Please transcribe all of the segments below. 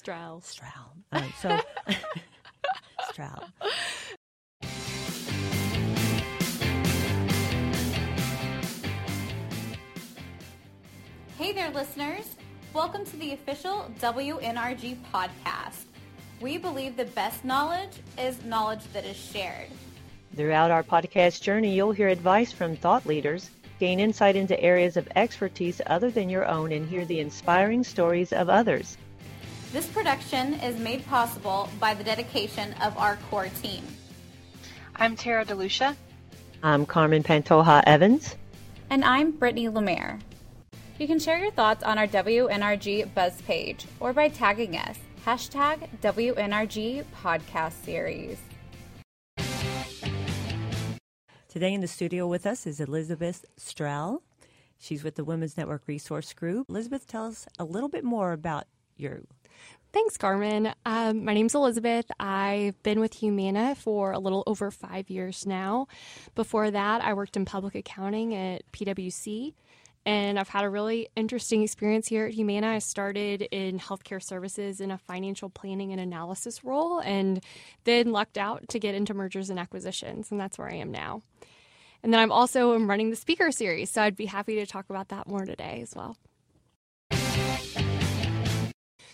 Stroud. Stroud. Uh, so, Stroud. Hey there, listeners. Welcome to the official WNRG podcast. We believe the best knowledge is knowledge that is shared. Throughout our podcast journey, you'll hear advice from thought leaders, gain insight into areas of expertise other than your own, and hear the inspiring stories of others. This production is made possible by the dedication of our core team. I'm Tara DeLucia. I'm Carmen Pantoja Evans. And I'm Brittany Lemaire. You can share your thoughts on our WNRG Buzz page or by tagging us, hashtag WNRG Podcast Series. Today in the studio with us is Elizabeth Strehl. She's with the Women's Network Resource Group. Elizabeth, tell us a little bit more about you. Thanks, Carmen. Um, my name's Elizabeth. I've been with Humana for a little over five years now. Before that, I worked in public accounting at PwC and I've had a really interesting experience here at Humana. I started in healthcare services in a financial planning and analysis role, and then lucked out to get into mergers and acquisitions, and that's where I am now. And then I'm also running the speaker series, so I'd be happy to talk about that more today as well.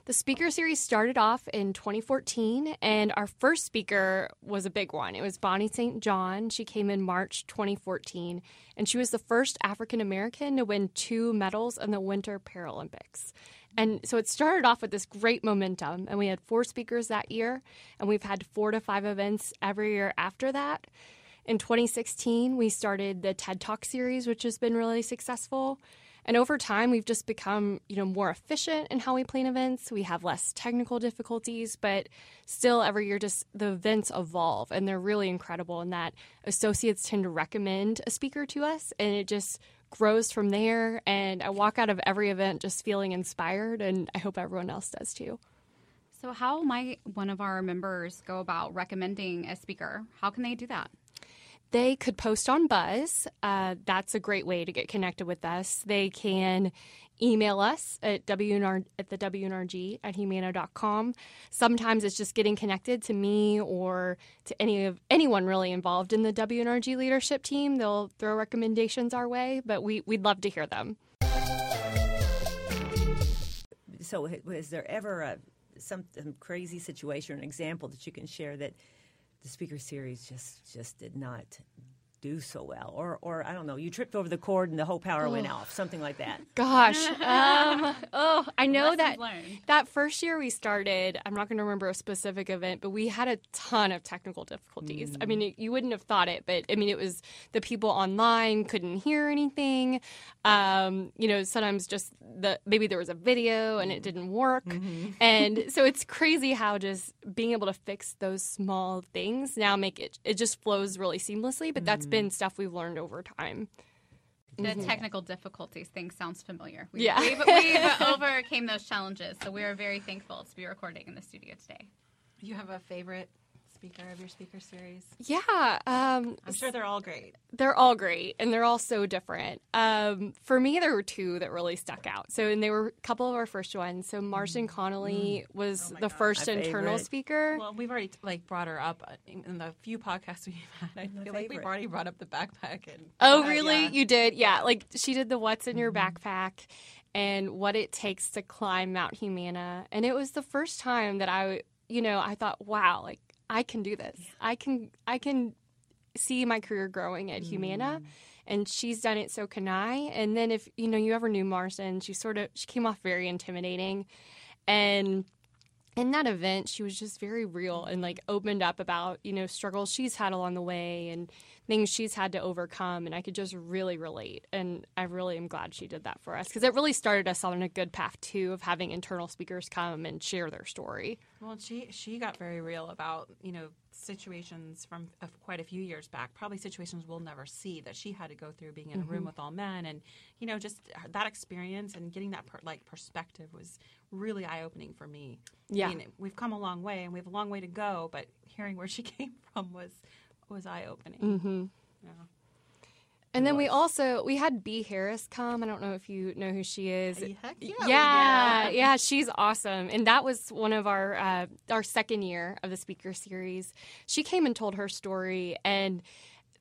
The speaker series started off in 2014, and our first speaker was a big one. It was Bonnie St. John. She came in March 2014, and she was the first African American to win two medals in the Winter Paralympics. And so it started off with this great momentum, and we had four speakers that year, and we've had four to five events every year after that. In 2016, we started the TED Talk series, which has been really successful. And over time, we've just become, you know, more efficient in how we plan events. We have less technical difficulties, but still every year just the events evolve and they're really incredible in that associates tend to recommend a speaker to us and it just grows from there. And I walk out of every event just feeling inspired and I hope everyone else does too. So, how might one of our members go about recommending a speaker? How can they do that? They could post on Buzz. Uh, that's a great way to get connected with us. They can email us at WNR, at the WNRG at humana.com. Sometimes it's just getting connected to me or to any of anyone really involved in the WNRG leadership team. They'll throw recommendations our way, but we, we'd love to hear them. So, is there ever a some, some crazy situation or an example that you can share that the speaker series just just did not do so well, or or I don't know, you tripped over the cord and the whole power oh. went off, something like that. Gosh, um, oh, I know Lessons that learned. that first year we started. I'm not going to remember a specific event, but we had a ton of technical difficulties. Mm. I mean, it, you wouldn't have thought it, but I mean, it was the people online couldn't hear anything. Um, you know, sometimes just the maybe there was a video and it didn't work, mm-hmm. and so it's crazy how just being able to fix those small things now make it it just flows really seamlessly. But that's been been stuff we've learned over time. The mm-hmm. technical difficulties thing sounds familiar. We, yeah. We've, we've overcame those challenges, so we are very thankful to be recording in the studio today. You have a favorite speaker of your speaker series? Yeah, um, I'm sure they're all great. They're all great, and they're all so different. Um, for me, there were two that really stuck out. So, and they were a couple of our first ones. So, Marston. Connolly mm. was oh the God, first internal favorite. speaker. Well, we've already like brought her up in the few podcasts we've had. I feel like we've already brought up the backpack. And oh, really? Yeah. You did? Yeah. Like she did the "What's in Your mm-hmm. Backpack." And what it takes to climb Mount Humana. And it was the first time that I, you know, I thought, wow, like I can do this. Yeah. I can I can see my career growing at Humana. Mm. And she's done it, so can I. And then if you know you ever knew Marston, she sort of she came off very intimidating, and in that event, she was just very real and like opened up about you know struggles she's had along the way and things she's had to overcome, and I could just really relate. And I really am glad she did that for us because it really started us on a good path too of having internal speakers come and share their story. Well, she she got very real about you know situations from uh, quite a few years back, probably situations we'll never see that she had to go through being in mm-hmm. a room mm-hmm. with all men, and you know just that experience and getting that per, like perspective was really eye opening for me. Yeah, I mean, we've come a long way, and we have a long way to go, but hearing where she came from was was eye opening. Mm-hmm. Yeah. And then we also we had B Harris come. I don't know if you know who she is. Heck yeah, yeah, yeah, she's awesome. And that was one of our uh, our second year of the speaker series. She came and told her story and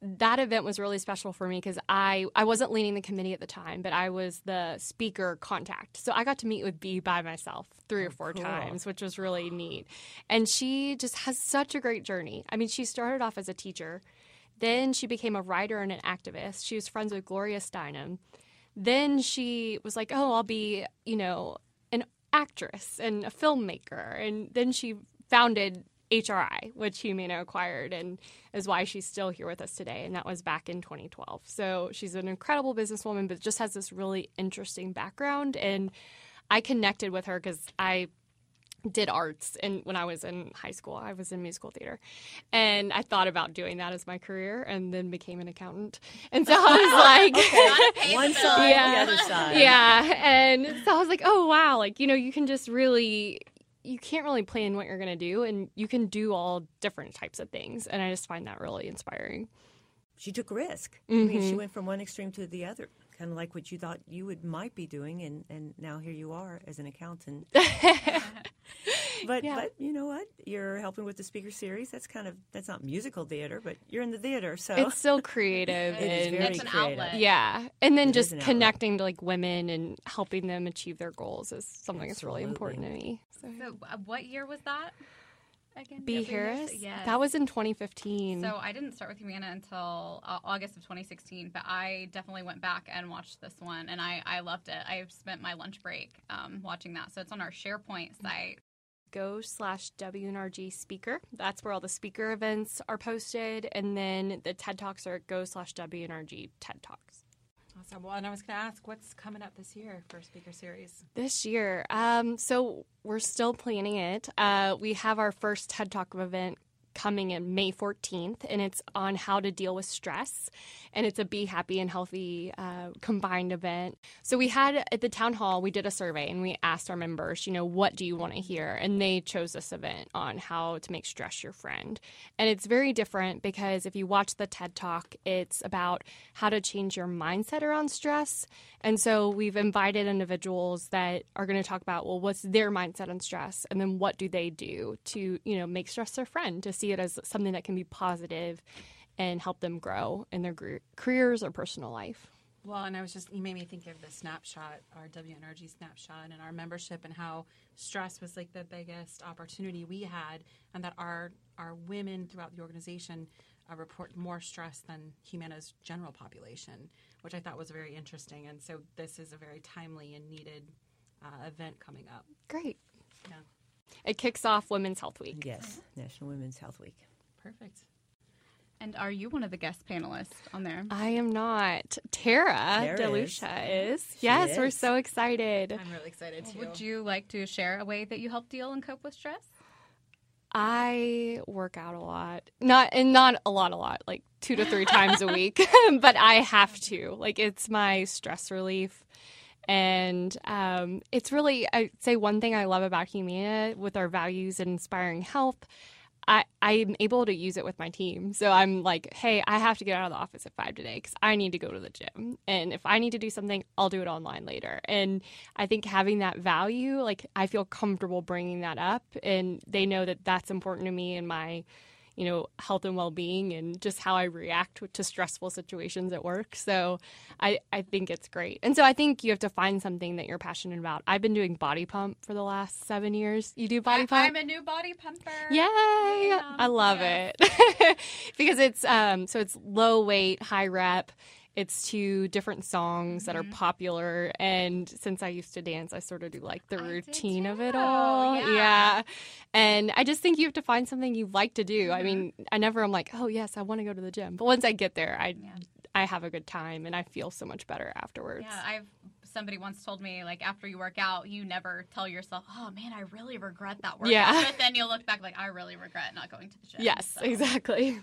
that event was really special for me because I, I wasn't leading the committee at the time, but I was the speaker contact. So I got to meet with B by myself three or four cool. times, which was really neat. And she just has such a great journey. I mean, she started off as a teacher, then she became a writer and an activist. She was friends with Gloria Steinem. Then she was like, oh, I'll be, you know, an actress and a filmmaker. And then she founded HRI, which Humana acquired, and is why she's still here with us today. And that was back in 2012. So she's an incredible businesswoman, but just has this really interesting background. And I connected with her because I did arts and when I was in high school. I was in musical theater. And I thought about doing that as my career and then became an accountant. And so I was like One side, Yeah. the other side. yeah. And so I was like oh wow. Like you know you can just really you can't really plan what you're going to do and you can do all different types of things. And I just find that really inspiring. She took a risk. I mean, Mm-hmm. she went from one extreme to the other, kind of like what you thought you would might be doing, and, and now here you are as an accountant. but Yeah. but you know what? You're helping with the speaker series. That's kind of that's not musical theater, but you're in the theater, so it's still creative It is and very It's an creative. outlet. Yeah, and then It is just an outlet. connecting to like women and helping them achieve their goals is something that's really important to me. So. So, uh, what year was that? Again, B. Harris, Yes. that was in 2015. So I didn't start with Humana until uh, August of 2016, but I definitely went back and watched this one, and I, I loved it. I spent my lunch break um, watching that. So it's on our SharePoint site. go slash WNRG speaker. That's where all the speaker events are posted, and then the TED Talks are go slash WNRG TED Talks. Awesome. Well, and I was going to ask, what's coming up this year for Speaker Series? This year, um, so we're still planning it. Uh, we have our first TED Talk event coming in May 14th, and it's on how to deal with stress. And it's a Be Happy and Healthy uh, combined event. So we had at the town hall, we did a survey and we asked our members, you know, what do you want to hear? And they chose this event on how to make stress your friend. And it's very different because if you watch the TED Talk, it's about how to change your mindset around stress. And so we've invited individuals that are going to talk about, well, what's their mindset on stress? And then what do they do to, you know, make stress their friend, to see it as something that can be positive and help them grow in their careers or personal life. Well, and I was just, you made me think of the snapshot, our WNRG snapshot, and our membership, and how stress was like the biggest opportunity we had, and that our our women throughout the organization uh, report more stress than Humana's general population, which I thought was very interesting. And so this is a very timely and needed uh, event coming up. Great. Yeah, It kicks off Women's Health Week. yes, uh-huh. National Women's Health Week. perfect. And are you one of the guest panelists on there? I am not. Tara Tara DeLucia is. She Yes, we're so excited. I'm really excited too. Would you like to share a way that you help deal and cope with stress? I work out a lot. Not and not a lot a lot, like 2 to 3 times a week, but I have to. Like it's my stress relief. And um, it's really, I'd say one thing I love about Humana with our values and inspiring health, I, I'm able to use it with my team. So I'm like, hey, I have to get out of the office at five today because I need to go to the gym. And if I need to do something, I'll do it online later. And I think having that value, like I feel comfortable bringing that up, and they know that that's important to me and my, you know, health and well being and just how I react to stressful situations at work. So I, I think it's great. And so I think you have to find something that you're passionate about. I've been doing body pump for the last seven years. You do body pump? I'm a new body pumper. Yay! I love Yes. it because it's um so it's low weight, high rep. It's to different songs that are Mm-hmm. popular, and since I used to dance, I sort of do like the I routine of it all. yeah. and I just think you have to find something you like to do. I Mm-hmm. mean, I never am like, oh yes, I want to go to the gym, but once I get there, I Yeah. I have a good time and I feel so much better afterwards. Yeah, I've somebody once told me like after you work out, you never tell yourself, "Oh man, I really regret that workout." Yeah. But then you'll look back like, "I really regret not going to the gym." yes, So- exactly.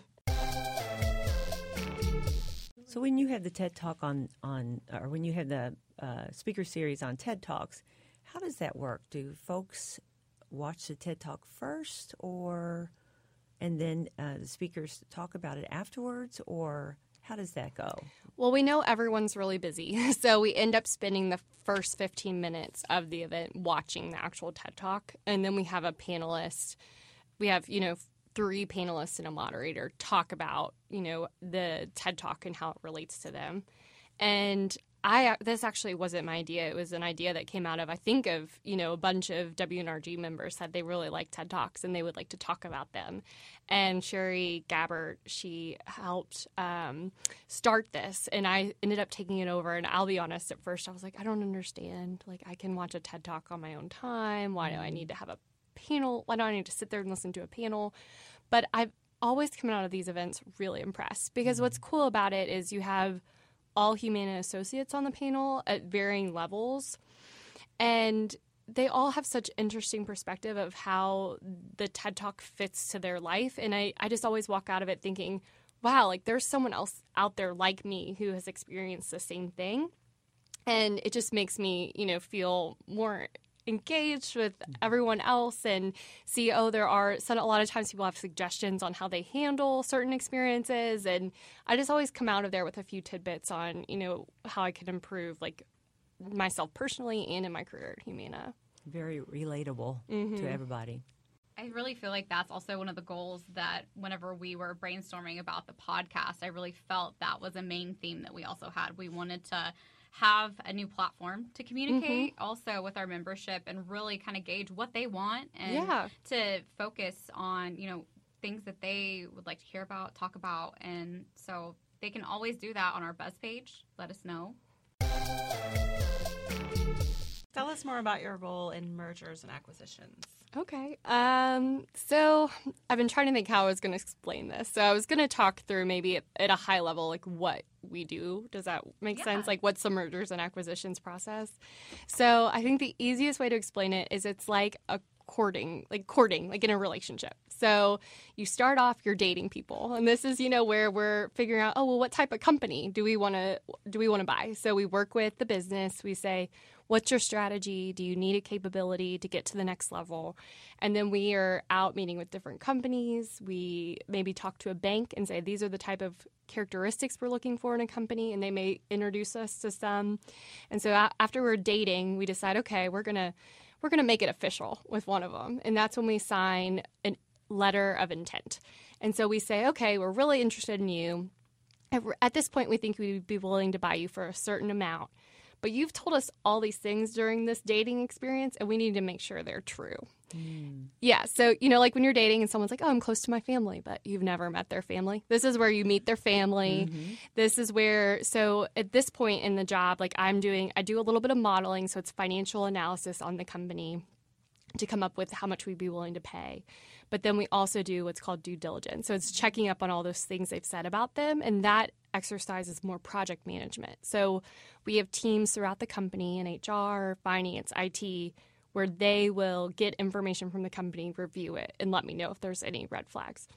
So when you have the TED Talk on on, or when you have the uh, speaker series on TED Talks, how does that work? Do folks watch the TED Talk first, or and then uh, the speakers talk about it afterwards, or how does that go? Well, we know everyone's really busy. So we end up spending the first 15 minutes of the event watching the actual TED Talk. And then we have a panelist. We have, you know, three panelists and a moderator talk about, you know, the TED Talk and how it relates to them. And I this actually wasn't my idea. It was an idea that came out of I think of you know a bunch of WNRG members said they really like TED Talks and they would like to talk about them. And Sherry Gabbert she helped um, start this, and I ended up taking it over. And I'll be honest, at first I was like, I don't understand. Like I can watch a TED Talk on my own time. Why do I need to have a panel? I need to sit there and listen to a panel? But I've always come out of these events really impressed because what's mm-hmm. cool about it is you have all Humana associates on the panel at varying levels. And they all have such interesting perspective of how the TED Talk fits to their life. And I, I just always walk out of it thinking, wow, like there's someone else out there like me who has experienced the same thing. And it just makes me, you know, feel more engaged with everyone else and see oh there are so a lot of times people have suggestions on how they handle certain experiences and i just always come out of there with a few tidbits on you know how i could improve like myself personally and in my career at humana Very relatable Mm-hmm. to everybody. I really feel like that's also one of the goals that whenever we were brainstorming about the podcast, I really felt that was a main theme that we also had. We wanted to have a new platform to communicate mm-hmm. also with our membership and really kind of gauge what they want and Yeah. to focus on, you know, things that they would like to hear about, talk about. And so they can always do that on our Buzz page. Let us know. Tell us more about your role in mergers and acquisitions. Okay. Um, so I've been trying to think how I was going to explain this. So I was going to talk through maybe at, at a high level, like what we do. Does that make Yeah. sense? Like what's the mergers and acquisitions process? So I think the easiest way to explain it is it's like a courting, like courting, like in a relationship. So you start off, you're dating people, and this is you know where we're figuring out, oh well, what type of company do we want to do we want to buy? So we work with the business. We say, what's your strategy? Do you need a capability to get to the next level? And then we are out meeting with different companies. We maybe talk to a bank and say, these are the type of characteristics we're looking for in a company, and they may introduce us to some. And so after we're dating, we decide, okay, we're gonna we're gonna make it official with one of them, and that's when we sign a letter of intent. And so we say, okay, we're really interested in you. At, at this point, we think we'd be willing to buy you for a certain amount. But you've told us all these things during this dating experience, and we need to make sure they're true. Hmm. Yeah. So, you know, like when you're dating and someone's like, oh, I'm close to my family, but you've never met their family. This is where you meet their family. Mm-hmm. This is where, so at this point in the job, like I'm doing, I do a little bit of modeling. So it's financial analysis on the company to come up with how much we'd be willing to pay. But then we also do what's called due diligence. So it's checking up on all those things they've said about them. And that exercise is more project management. So we have teams throughout the company in HR, finance, IT, where they will get information from the company, review it, and let me know if there's any red flags.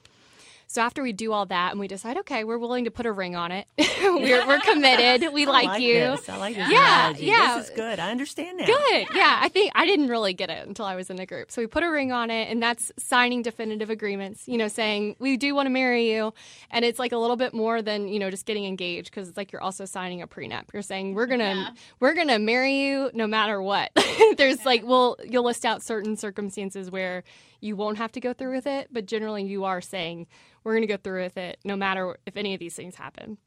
So after we do all that and we decide, okay, we're willing to put a ring on it, we're, we're committed, we I like, you. This. I like this Yeah, analogy. yeah. This is good. I understand now. Good. Yeah, I think I didn't really get it until I was in the group. So we put a ring on it, and that's signing definitive agreements. You know, saying we do want to marry you, and it's like a little bit more than you know just getting engaged because it's like you're also signing a prenup. You're saying we're gonna Yeah. we're gonna marry you no matter what. There's like well you'll list out certain circumstances where you won't have to go through with it, but generally you are saying we're gonna go through with it no matter if any of these things happen.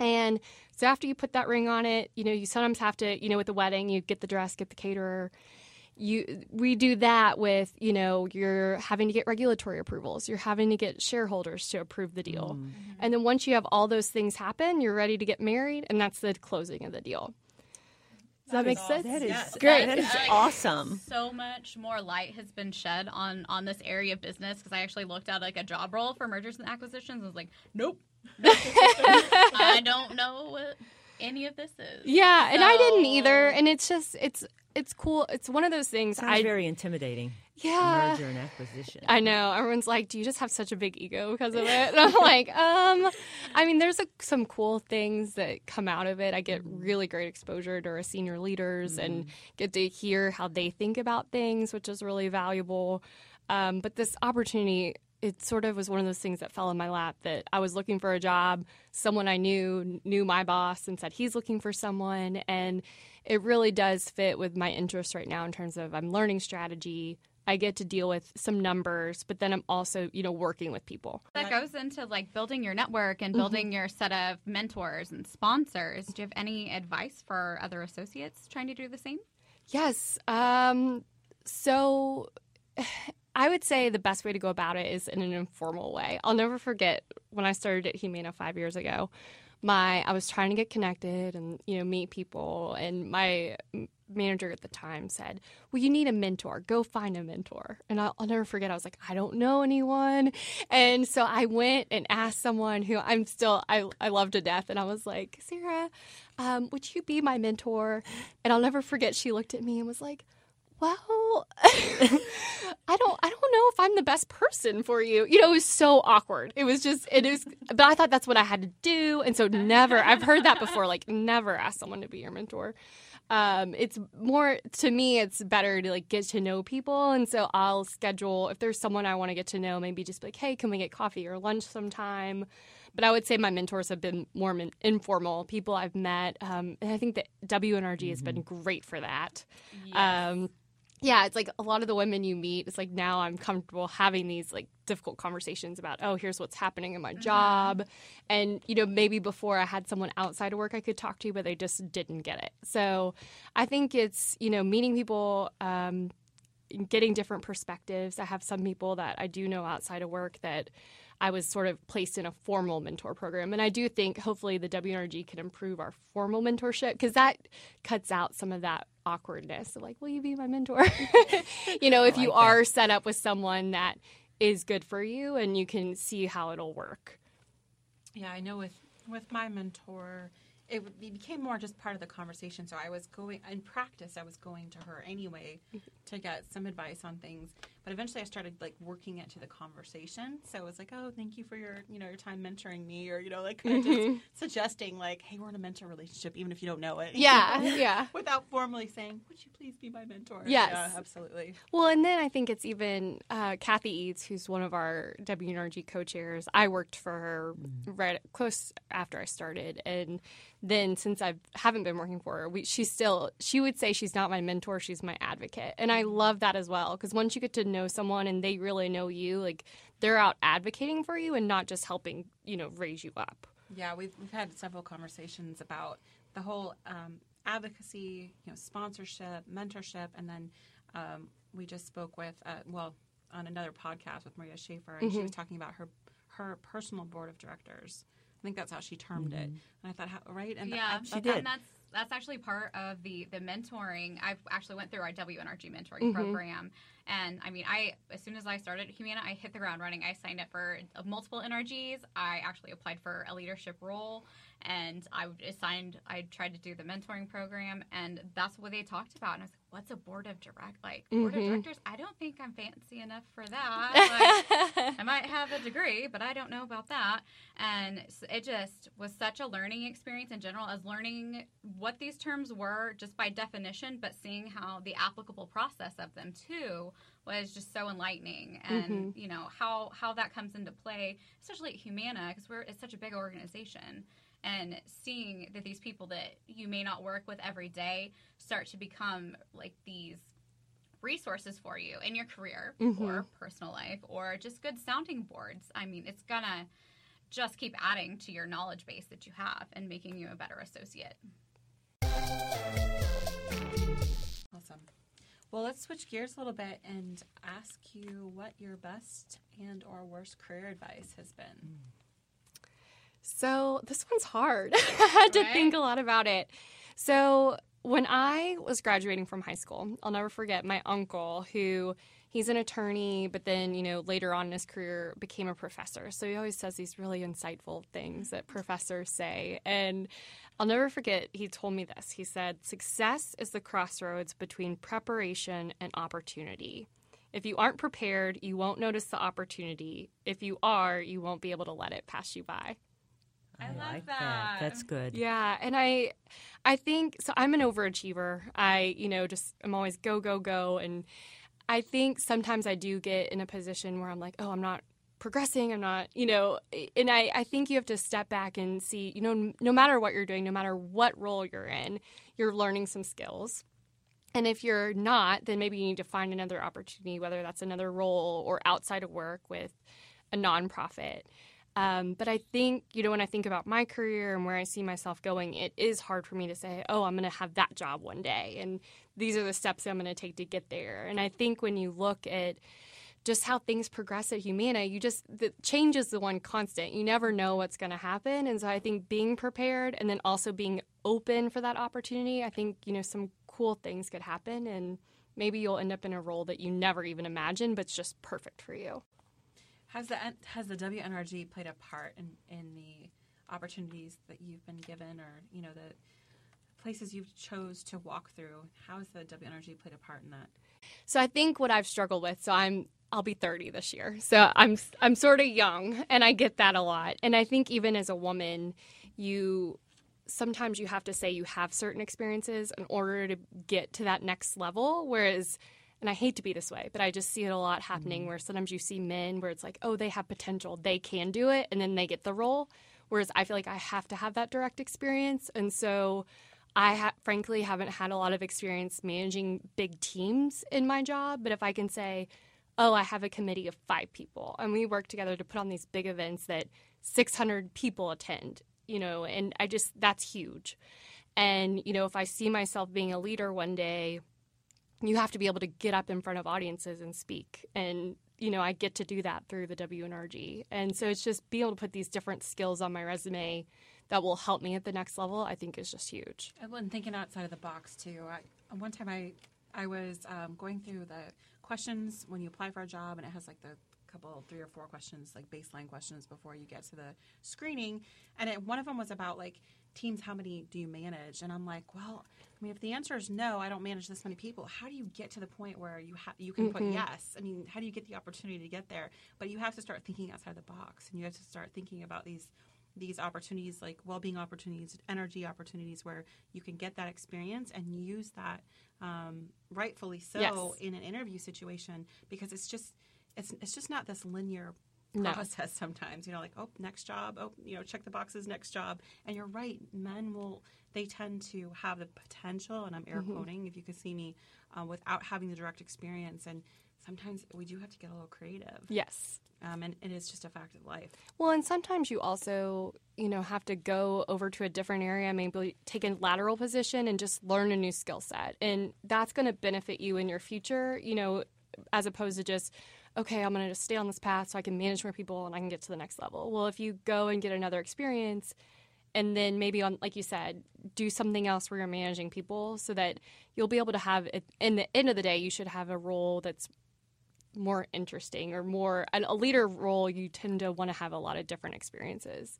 And so after you put that ring on it, you know, you sometimes have to, you know, with the wedding, you get the dress, get the caterer. You we do that with, you know, you're having to get regulatory approvals. You're having to get shareholders to approve the deal. Mm. And then once you have all those things happen, you're ready to get married and that's the closing of the deal. Does that, make sense? That is Yes. Great. That is Like, awesome. So much more light has been shed on on this area of business because I actually looked at like a job role for mergers and acquisitions and was like, nope, I don't know what any of this is. Yeah, and I didn't either. And it's just it's it's cool. It's one of those things Sounds I very intimidating. Yeah. Merger and acquisition. I know. Everyone's like, "Do you just have such a big ego because of it?" And I'm like, um, I mean, there's a, some cool things that come out of it. I get really great exposure to our senior leaders and get to hear how they think about things, which is really valuable. Um, but this opportunity it sort of was one of those things that fell in my lap that I was looking for a job. Someone I knew knew my boss and said he's looking for someone. And it really does fit with my interest right now in terms of I'm learning strategy. I get to deal with some numbers, but then I'm also, you know, working with people. That goes into like building your network and building mm-hmm. your set of mentors and sponsors. Do you have any advice for other associates trying to do the same? Yes. Um, so I would say the best way to go about it is in an informal way. I'll never forget when I started at Humana five years ago. My I was trying to get connected and you know meet people, and my manager at the time said, "Well, you need a mentor. Go find a mentor." And I'll, I'll, never forget. I was like, "I don't know anyone," and so I went and asked someone who I'm still I I love to death, and I was like, "Sarah, um, would you be my mentor?" And I'll never forget. She looked at me and was like well, I don't I don't know if I'm the best person for you. You know, it was so awkward. It was just it is but I thought that's what I had to do. And so never I've heard that before, like never ask someone to be your mentor. Um, it's more to me it's better to like get to know people and so I'll schedule if there's someone I want to get to know, maybe just be like, hey, can we get coffee or lunch sometime? But I would say my mentors have been more min- informal people I've met, um, and I think that WNRG mm-hmm. has been mm-hmm. great for that. Yes. Um, yeah, it's like a lot of the women you meet, it's like now I'm comfortable having these like difficult conversations about, oh, here's what's happening in my mm-hmm. job. And, you know, maybe before I had someone outside of work I could talk to, but they just didn't get it. So I think it's, you know, meeting people, um, getting different perspectives. I have some people that I do know outside of work that I was sort of placed in a formal mentor program. And I do think hopefully the WNRG can improve our formal mentorship because that cuts out some of that awkwardness of like, will you be my mentor? you know, if like you are that. set up with someone that is good for you and you can see how it'll work. Yeah, I know with with my mentor, it, it, became more just part of the conversation. So I was going in practice. I was going to her anyway to get some advice on things. But eventually, I started like working it to the conversation. So it was like, oh, thank you for your you know your time mentoring me, or you know like kind of mm-hmm. just suggesting like, hey, we're in a mentor relationship, even if you don't know it. Yeah, yeah. Without formally saying, would you please be my mentor? Yes, yeah, absolutely. Well, and then I think it's even uh, Kathy Eads, who's one of our WNRG co-chairs. I worked for her mm-hmm. right close after I started, and then since I haven't been working for her, we, she's still she would say she's not my mentor, she's my advocate, and I love that as well because once you get to know someone and they really know you, like they're out advocating for you and not just helping you know raise you up. Yeah, we've we've had several conversations about the whole um, advocacy, you know, sponsorship, mentorship, and then um, we just spoke with uh, well on another podcast with Maria Schaefer, and mm-hmm. she was talking about her her personal board of directors I think that's how she termed mm-hmm. it. And I thought, how, right? And yeah, that, she did. And that's that's actually part of the the mentoring. I actually went through our WNRG mentoring mm-hmm. program, and I mean, I as soon as I started Humana, I hit the ground running. I signed up for multiple NRGs. I actually applied for a leadership role, and I assigned. I tried to do the mentoring program, and that's what they talked about. And I was like, "What's a board of direct like mm-hmm. board of mm-hmm. directors? I don't think I'm fancy enough for that. Like, I might have a degree, but I don't know about that." And it just was such a learning experience in general, as learning what these terms were just by definition, but seeing how the applicable process of them too was just so enlightening and mm-hmm. you know how how that comes into play especially at humana because we're it's such a big organization and seeing that these people that you may not work with every day start to become like these resources for you in your career mm-hmm. or personal life or just good sounding boards i mean it's gonna just keep adding to your knowledge base that you have and making you a better associate awesome well, let's switch gears a little bit and ask you what your best and or worst career advice has been. So, this one's hard. I had to right? think a lot about it. So, when I was graduating from high school, I'll never forget my uncle who he's an attorney, but then, you know, later on in his career became a professor. So he always says these really insightful things that professors say. And I'll never forget, he told me this. He said, Success is the crossroads between preparation and opportunity. If you aren't prepared, you won't notice the opportunity. If you are, you won't be able to let it pass you by. I, I like that. that. That's good. Yeah, and I I think so I'm an overachiever. I, you know, just I'm always go go go and I think sometimes I do get in a position where I'm like, "Oh, I'm not progressing. I'm not, you know, and I, I think you have to step back and see, you know, no matter what you're doing, no matter what role you're in, you're learning some skills. And if you're not, then maybe you need to find another opportunity, whether that's another role or outside of work with a nonprofit. Um, but I think, you know, when I think about my career and where I see myself going, it is hard for me to say, oh, I'm going to have that job one day. And these are the steps I'm going to take to get there. And I think when you look at just how things progress at Humana, you just, the change is the one constant. You never know what's going to happen. And so I think being prepared and then also being open for that opportunity, I think, you know, some cool things could happen. And maybe you'll end up in a role that you never even imagined, but it's just perfect for you. Has the has the WNRG played a part in, in the opportunities that you've been given, or you know the places you've chose to walk through? How has the WNRG played a part in that? So I think what I've struggled with. So I'm I'll be 30 this year, so I'm I'm sort of young, and I get that a lot. And I think even as a woman, you sometimes you have to say you have certain experiences in order to get to that next level, whereas and I hate to be this way, but I just see it a lot happening mm-hmm. where sometimes you see men where it's like, oh, they have potential, they can do it, and then they get the role. Whereas I feel like I have to have that direct experience. And so I ha- frankly haven't had a lot of experience managing big teams in my job. But if I can say, oh, I have a committee of five people and we work together to put on these big events that 600 people attend, you know, and I just, that's huge. And, you know, if I see myself being a leader one day, you have to be able to get up in front of audiences and speak. And, you know, I get to do that through the WNRG. And so it's just being able to put these different skills on my resume that will help me at the next level, I think is just huge. And thinking outside of the box too. I, one time I, I was um, going through the questions when you apply for a job and it has like the couple three or four questions like baseline questions before you get to the screening and it, one of them was about like teams how many do you manage and i'm like well I mean, if the answer is no, I don't manage this many people. How do you get to the point where you ha- you can mm-hmm. put yes? I mean, how do you get the opportunity to get there? But you have to start thinking outside the box, and you have to start thinking about these these opportunities, like well-being opportunities, energy opportunities, where you can get that experience and use that um, rightfully so yes. in an interview situation because it's just it's it's just not this linear no. process sometimes. You know, like, oh, next job, oh, you know, check the boxes, next job. And you're right, men will, they tend to have the potential, and I'm air mm-hmm. quoting if you could see me, uh, without having the direct experience. And sometimes we do have to get a little creative. Yes. Um, and it is just a fact of life. Well, and sometimes you also, you know, have to go over to a different area, maybe take a lateral position and just learn a new skill set. And that's going to benefit you in your future, you know, as opposed to just, okay, I'm going to just stay on this path so I can manage more people and I can get to the next level. Well, if you go and get another experience and then maybe on like you said, do something else where you're managing people so that you'll be able to have in the end of the day you should have a role that's more interesting or more a leader role you tend to want to have a lot of different experiences.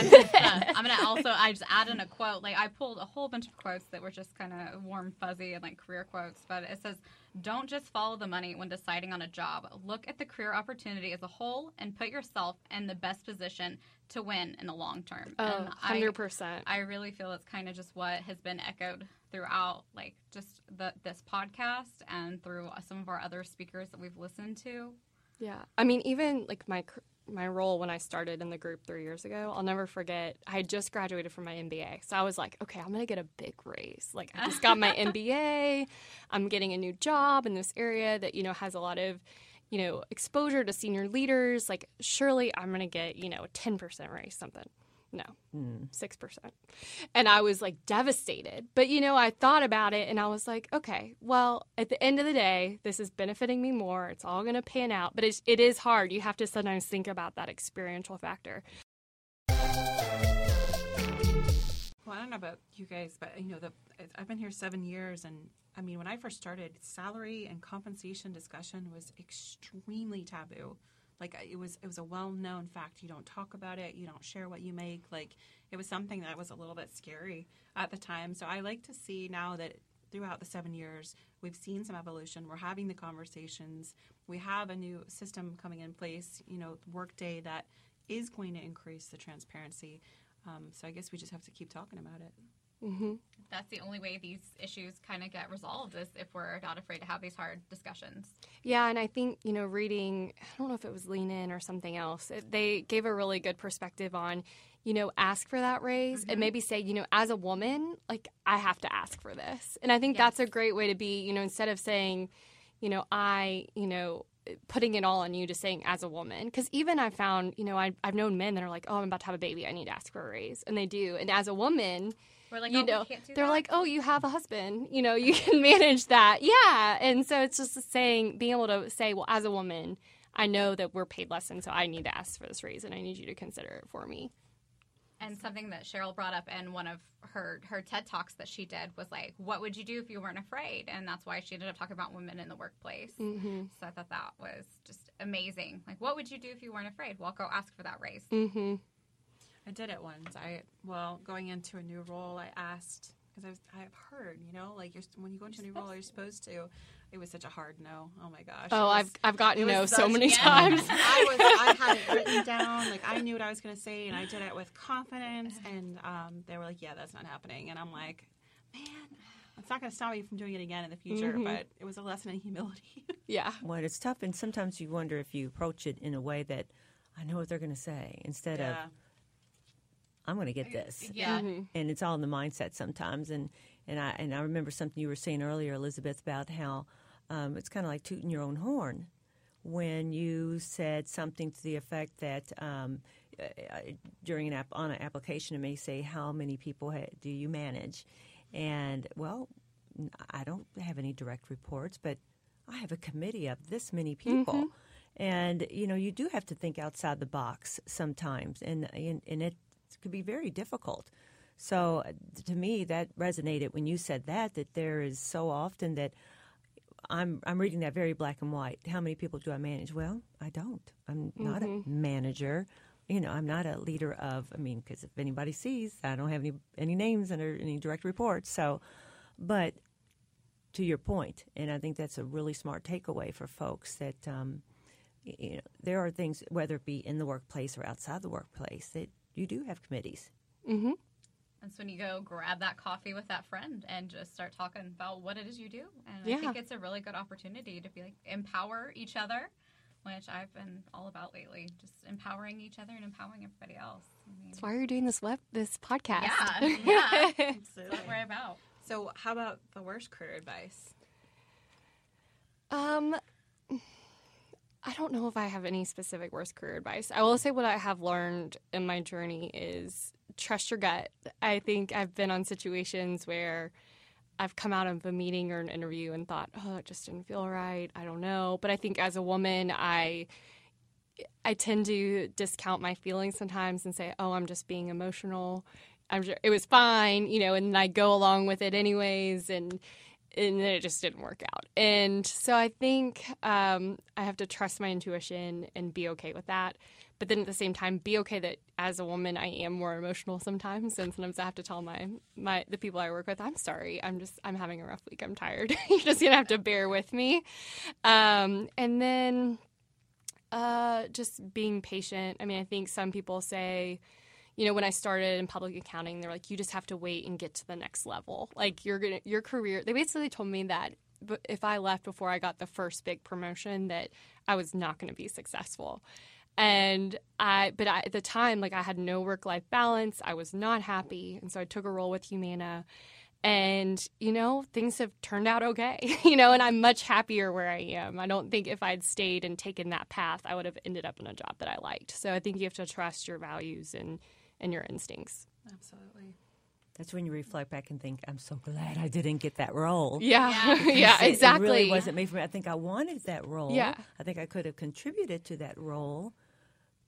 I'm gonna, uh, I'm gonna also I just add in a quote. Like I pulled a whole bunch of quotes that were just kind of warm, fuzzy, and like career quotes. But it says, "Don't just follow the money when deciding on a job. Look at the career opportunity as a whole and put yourself in the best position to win in the long term." Oh, hundred percent. I really feel it's kind of just what has been echoed throughout, like just the this podcast and through some of our other speakers that we've listened to. Yeah, I mean, even like my my role when I started in the group three years ago, I'll never forget. I had just graduated from my MBA. So I was like, okay, I'm going to get a big raise. Like, I just got my MBA. I'm getting a new job in this area that, you know, has a lot of, you know, exposure to senior leaders. Like, surely I'm going to get, you know, a 10% raise, something. No, hmm. six mm. percent. And I was like devastated. But you know, I thought about it and I was like, okay, well, at the end of the day, this is benefiting me more. It's all going to pan out. But it's, it is hard. You have to sometimes think about that experiential factor. Well, I don't know about you guys, but you know, the I've been here seven years, and I mean, when I first started, salary and compensation discussion was extremely taboo like it was it was a well known fact. You don't talk about it. You don't share what you make. Like it was something that was a little bit scary at the time. So I like to see now that throughout the seven years we've seen some evolution. We're having the conversations. We have a new system coming in place. You know, Workday that is going to increase the transparency. Um, so I guess we just have to keep talking about it. Mm-hmm. That's the only way these issues kind of get resolved is if we're not afraid to have these hard discussions. Yeah, and I think, you know, reading, I don't know if it was Lean In or something else, it, they gave a really good perspective on, you know, ask for that raise and mm-hmm. maybe say, you know, as a woman, like, I have to ask for this. And I think that's a great way to be, you know, instead of saying, you know, I, you know, putting it all on you to saying as a woman. Because even I found, you know, I, I've known men that are like, oh, I'm about to have a baby. I need to ask for a raise. And they do. And as a woman, We're like, you oh, know, can't do they're that? like, oh, you have a husband, you know, you can manage that. Yeah. And so it's just saying, being able to say, well, as a woman, I know that we're paid less, and so I need to ask for this raise, and I need you to consider it for me. And something that Sheryl brought up in one of her her TED talks that she did was like, "What would you do if you weren't afraid?" And that's why she ended up talking about women in the workplace. Mm-hmm. So I thought that was just amazing. Like, what would you do if you weren't afraid? Well, go ask for that raise. Mm-hmm. I did it once. I well, going into a new role, I asked because I was I've heard, you know, like you're when you go into a new role, you're supposed to. It was such a hard no. Oh my gosh. Oh, It I've I've gotten no was so many yeah. times. I was I had it written down, like I knew what I was going to say, and I did it with confidence. And um, they were like, "Yeah, that's not happening." And I'm like, "Man, it's not going to stop me from doing it again in the future." Mhm. But it was a lesson in humility. yeah. Well, it's tough, and sometimes you wonder if you approach it in a way that I know what they're going to say instead of yeah. I'm going to get this. Yeah. Mhm. and it's all in the mindset sometimes. And and I and I remember something you were saying earlier, Elizabeth, about how um, it's kind of like tooting your own horn when you said something to the effect that um, uh, during an app on an application it may say how many people ha- do you manage, and well, I don't have any direct reports, but I have a committee of this many people. And you know, you do have to think outside the box sometimes, and and, and it could be very difficult. So uh, to me, that resonated when you said that. That there is so often that I'm I'm reading that very black and white. How many people do I manage? Well, I don't. I'm not a manager. You know, I'm not a leader of. I mean, because if anybody sees, I don't have any any names under any direct reports. So, but to your point, and I think that's a really smart takeaway for folks that um, you know there are things, whether it be in the workplace or outside the workplace, that you do have committees. Mm-hmm. That's when you go grab that coffee with that friend and just start talking about what it is you do. And Yeah. I think it's a really good opportunity to be like empower each other, which I've been all about lately. Just empowering each other and empowering everybody else. I mean, That's why you're doing this web this podcast. yeah, yeah. That's Absolutely. what we're about. So, how about the worst career advice? Um, I don't know if I have any specific worst career advice. I will say what I have learned in my journey is trust your gut. I think I've been on situations where I've come out of a meeting or an interview and thought, oh, it just didn't feel right. I don't know. But I think as a woman, I I tend to discount my feelings sometimes and say, "Oh, I'm just being emotional. I'm sure it was fine," you know, and I go along with it anyways, and and then it just didn't work out. And so I think um, I have to trust my intuition and be okay with that. But then at the same time, be okay that as a woman, I am more emotional sometimes, and sometimes I have to tell my my the people I work with, "I'm sorry. I'm just I'm having a rough week. I'm tired. You're just gonna have to bear with me." Um, and then uh, just being patient. I mean, I think some people say, you know, when I started in public accounting, they're like, you just have to wait and get to the next level. Like you're gonna, your career. They basically told me that if I left before I got the first big promotion, that I was not going to be successful. And I, but I, at the time, like I had no work life balance. I was not happy, and so I took a role with Humana and you know things have turned out okay you know and i'm much happier where i am i don't think if i'd stayed and taken that path i would have ended up in a job that i liked so i think you have to trust your values and and your instincts Absolutely. That's when you reflect back and think, "I'm so glad I didn't get that role." yeah Yeah. yeah, It- exactly It really wasn't made for me. I think I wanted that role. Yeah. I think I could have contributed to that role,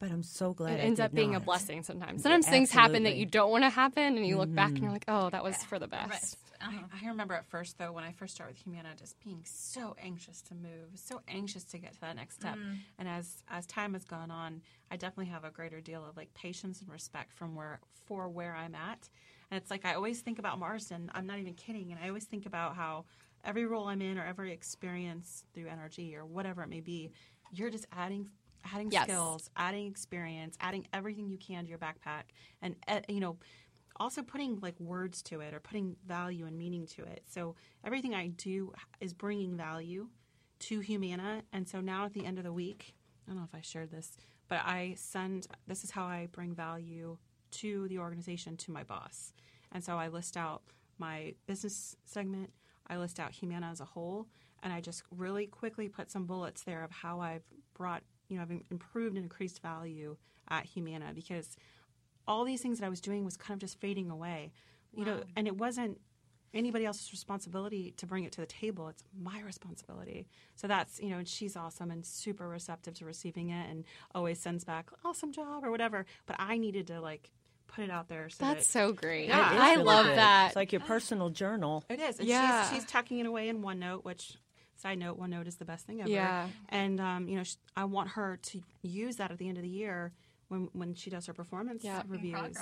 but I'm so glad it I ends did up being a blessing sometimes sometimes things happen that you don't want to happen and you look back and you're like oh that was for the best Rest. Uh-huh. I remember at first, though, when I first started with Humana, just being so anxious to move, so anxious to get to that next step. And as as time has gone on, I definitely have a greater deal of like patience and respect from where for where I'm at. And it's like I always think about Marsden. I'm not even kidding, and I always think about how every role I'm in or every experience through NRG or whatever it may be, you're just adding adding Yes. skills, adding experience, adding everything you can to your backpack, and uh, you know also putting like words to it or putting value and meaning to it. So everything I do is bringing value to Humana. And so now at the end of the week, I don't know if I shared this, but I send this is how I bring value to the organization to my boss. And so I list out my business segment, I list out Humana as a whole, and I just really quickly put some bullets there of how I've brought, you know, I've improved and increased value at Humana because all these things that I was doing was kind of just fading away. You know, and it wasn't anybody else's responsibility to bring it to the table. It's my responsibility. So that's, you know, and she's awesome and super receptive to receiving it and always sends back, awesome job or whatever. But I needed to like put it out there so That's that so great. Yeah, I really love good. that. It's like your personal journal. It is. And Yeah. she's, she's tucking it away in OneNote, which, side note, OneNote is the best thing ever. Yeah. And, um, you know, sh- I want her to use that at the end of the year when, when she does her performance Yeah. Reviews.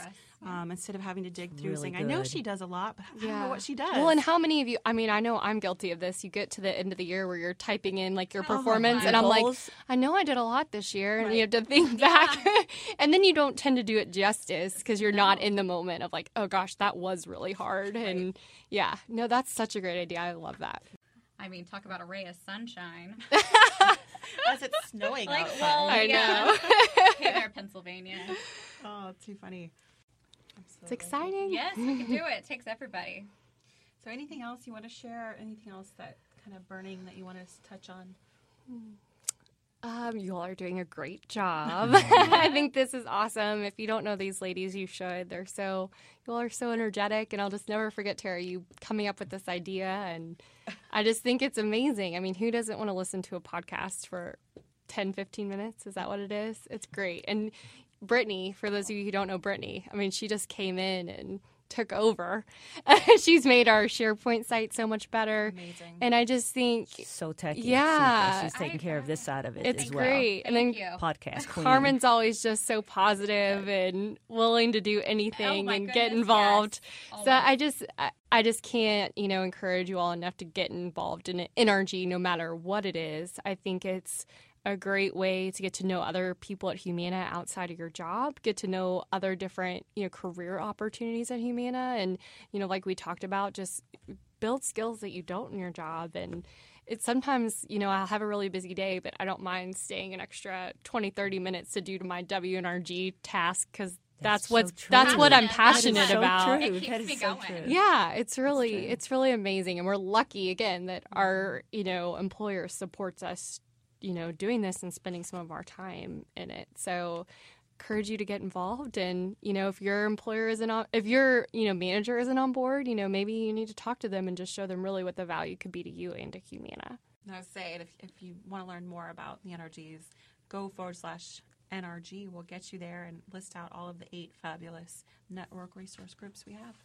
Um, instead of having to dig through really saying, I know she does a lot, but I don't know what she does. Well, and how many of you? I mean, I know I'm guilty of this. You get to the end of the year where you're typing in like your Oh, performance, my and I'm like. I know I did a lot this year, and you have to think back, and then you don't tend to do it justice because you're not in the moment of like, oh gosh, that was really hard, and yeah, no, that's such a great idea. I love that. I mean, talk about a ray of sunshine. as it's snowing like, outside. well, I yeah. know. Hey there, Pennsylvania. Oh, too funny. It's exciting. Yes, we can do it. It takes everybody. So, anything else you want to share? Anything else that kind of burning that you want to touch on? Hmm. Um, you all are doing a great job. I think this is awesome. If you don't know these ladies, you should. They're so, you all are so energetic. And I'll just never forget, Tara, you coming up with this idea. And I just think it's amazing. I mean, who doesn't want to listen to a podcast for 10, 15 minutes? Is that what it is? It's great. And Brittany, for those of you who don't know Brittany, I mean, she just came in and took over. She's made our SharePoint site so much better. Amazing. And I just think So techy. Yeah. She's, she's taking care of this side of it it's as well. great. and then you. Podcast queen. Carmen's always just so positive and willing to do anything Oh and get involved. yes. Oh so I just I, I just can't, you know, encourage you all enough to get involved in NRG no matter what it is. I think it's a great way to get to know other people at Humana outside of your job, get to know other different, you know, career opportunities at Humana and, you know, like we talked about, just build skills that you don't in your job and it's sometimes you know i'll have a really busy day but i don't mind staying an extra 20 30 minutes to do to my wnrg task because that's, so what's true. that's what i'm Passionate. passionate That is so about true. It keeps That is me so going. true. yeah it's really it's really amazing and we're lucky again that mm-hmm. our you know employer supports us you know doing this and spending some of our time in it so encourage you to get involved and you know if your employer isn't on if your you know manager isn't on board you know maybe you need to talk to them and just show them really what the value could be to you and to humana And I would say, if, if you want to learn more about the NRGs, go forward slash NRG. We'll get you there and list out all of the eight fabulous network resource groups we have.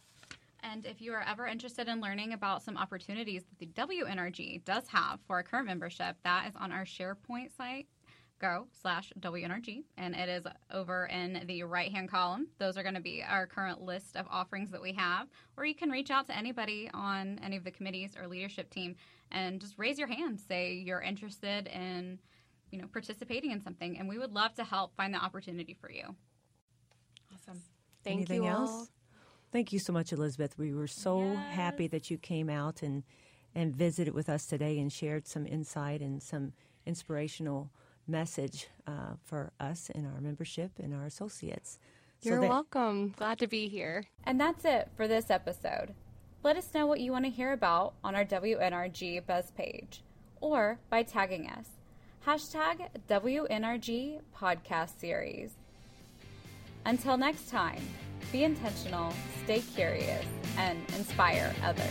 And if you are ever interested in learning about some opportunities that the WNRG does have for our current membership, that is on our SharePoint site. Go slash WNRG, and it is over in the right hand column. Those are going to be our current list of offerings that we have. Or you can reach out to anybody on any of the committees or leadership team and just raise your hand. Say you're interested in, you know, participating in something, and we would love to help find the opportunity for you. Awesome. thank Anything you else? All. Thank you so much, Elizabeth. We were so happy that you came out and and visited with us today and shared some insight and some inspirational message uh, for us and our membership and our associates. You're that- welcome. Glad to be here. And that's it for this episode. Let us know what you want to hear about on our WNRG Buzz page or by tagging us. Hashtag WNRG Podcast Series. Until next time, be intentional, stay curious, and inspire others.